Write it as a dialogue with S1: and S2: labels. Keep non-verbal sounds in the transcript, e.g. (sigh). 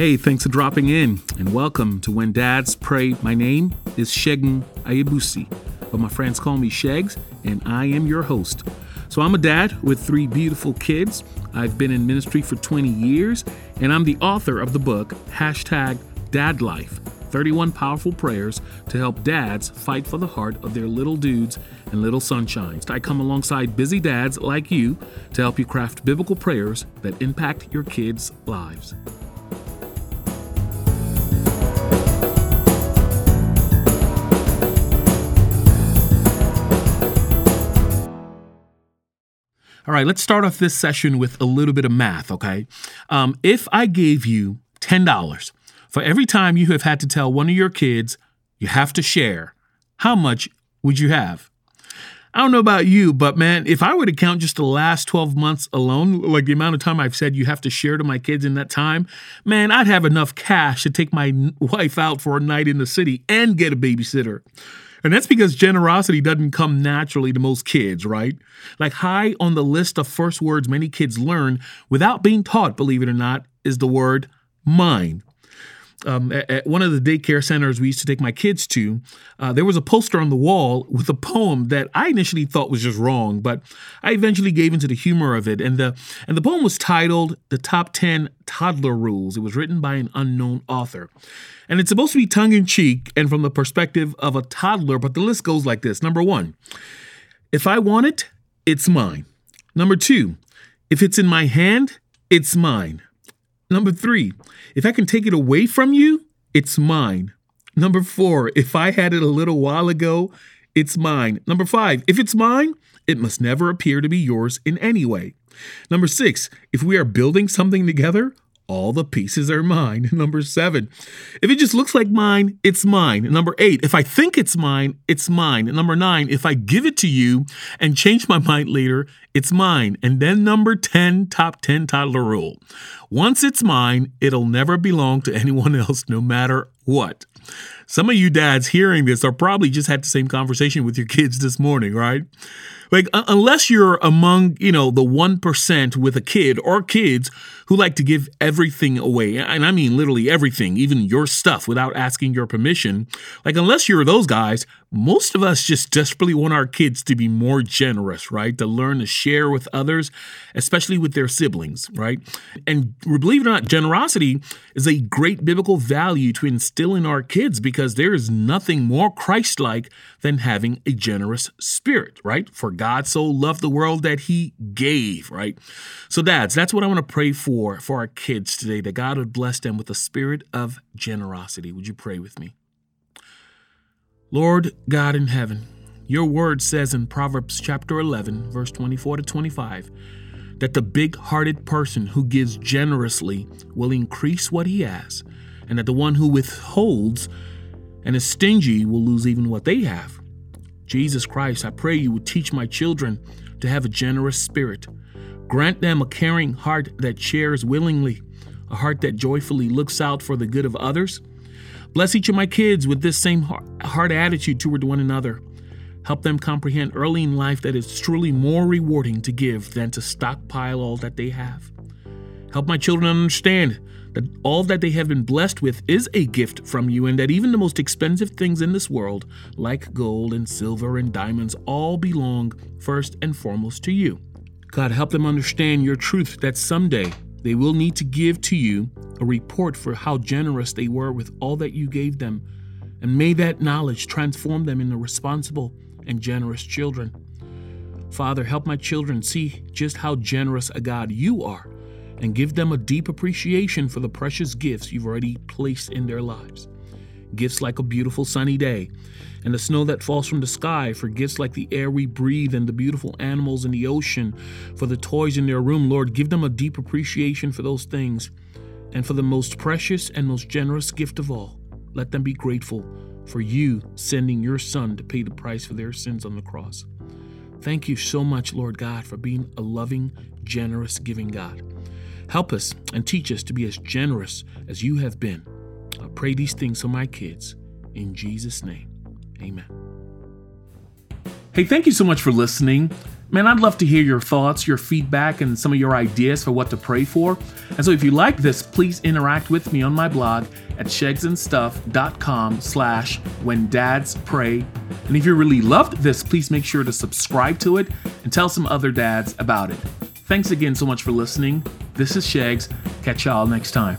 S1: Hey, thanks for dropping in and welcome to When Dads Pray. My name is Shegun Ayabusi, but my friends call me Shegs, and I am your host. So I'm a dad with three beautiful kids. I've been in ministry for 20 years, and I'm the author of the book, hashtag Dad Life 31 Powerful Prayers to Help Dads Fight for the Heart of Their Little Dudes and Little Sunshines. I come alongside busy dads like you to help you craft biblical prayers that impact your kids' lives. All right, let's start off this session with a little bit of math, okay? Um, if I gave you $10 for every time you have had to tell one of your kids you have to share, how much would you have? I don't know about you, but man, if I were to count just the last 12 months alone, like the amount of time I've said you have to share to my kids in that time, man, I'd have enough cash to take my wife out for a night in the city and get a babysitter. And that's because generosity doesn't come naturally to most kids, right? Like high on the list of first words many kids learn without being taught, believe it or not, is the word mine um, at, at, one of the daycare centers we used to take my kids to, uh, there was a poster on the wall with a poem that I initially thought was just wrong, but I eventually gave into the humor of it. And the and the poem was titled "The Top Ten Toddler Rules." It was written by an unknown author, and it's supposed to be tongue in cheek and from the perspective of a toddler. But the list goes like this: Number one, if I want it, it's mine. Number two, if it's in my hand, it's mine. Number three, if I can take it away from you, it's mine. Number four, if I had it a little while ago, it's mine. Number five, if it's mine, it must never appear to be yours in any way. Number six, if we are building something together, all the pieces are mine. (laughs) Number seven, if it just looks like mine, it's mine. Number eight, if I think it's mine, it's mine. Number nine, if I give it to you and change my (laughs) mind later, it's mine. And then number 10, top 10 toddler rule. Once it's mine, it'll never belong to (laughs) anyone else, no matter what. Some of you dads hearing this are probably just had the same conversation with your kids this morning, right? Like, unless you're among, you know, the 1% with a kid or kids who like to give everything away, and I mean literally everything, even your stuff without asking your permission, like, unless you're those guys, most of us just desperately want our kids to be more generous, right? To learn to share with others, especially with their siblings, right? And believe it or not, generosity is a great biblical value to instill in our kids because there is nothing more Christ like than having a generous spirit, right? For God so loved the world that he gave, right? So, dads, that's what I want to pray for for our kids today, that God would bless them with a spirit of generosity. Would you pray with me? Lord God in heaven, your word says in Proverbs chapter 11, verse 24 to 25, that the big hearted person who gives generously will increase what he has, and that the one who withholds and is stingy will lose even what they have. Jesus Christ, I pray you would teach my children to have a generous spirit. Grant them a caring heart that shares willingly, a heart that joyfully looks out for the good of others Bless each of my kids with this same heart attitude toward one another. Help them comprehend early in life that it's truly more rewarding to give than to stockpile all that they have. Help my children understand that all that they have been blessed with is a gift from you, and that even the most expensive things in this world, like gold and silver and diamonds, all belong first and foremost to you. God, help them understand your truth that someday they will need to give to you a report for how generous they were with all that you gave them, and may that knowledge transform them into responsible and generous children. Father, help my children see just how generous a God you are, and give them a deep appreciation for the precious gifts you've already placed in their lives. Gifts like a beautiful sunny day, and the snow that falls from the sky, for gifts like the air we breathe and the beautiful animals in the ocean, for the toys in their room. Lord, give them a deep appreciation for those things. And for the most precious and most generous gift of all, let them be grateful for you sending your Son to pay the price for their sins on the cross. Thank you so much, Lord God, for being a loving, generous, giving God. Help us and teach us to be as generous as you have been. I pray these things for my kids. In Jesus' name. Amen. Hey, thank you so much for listening. Man, I'd love to hear your thoughts, your feedback, and some of your ideas for what to pray for. And so if you like this, please interact with me on my blog at shegsandstuff.com slash when dads pray. And if you really loved this, please make sure to subscribe to it and tell some other dads about it. Thanks again so much for listening. This is Shegs. Catch y'all next time.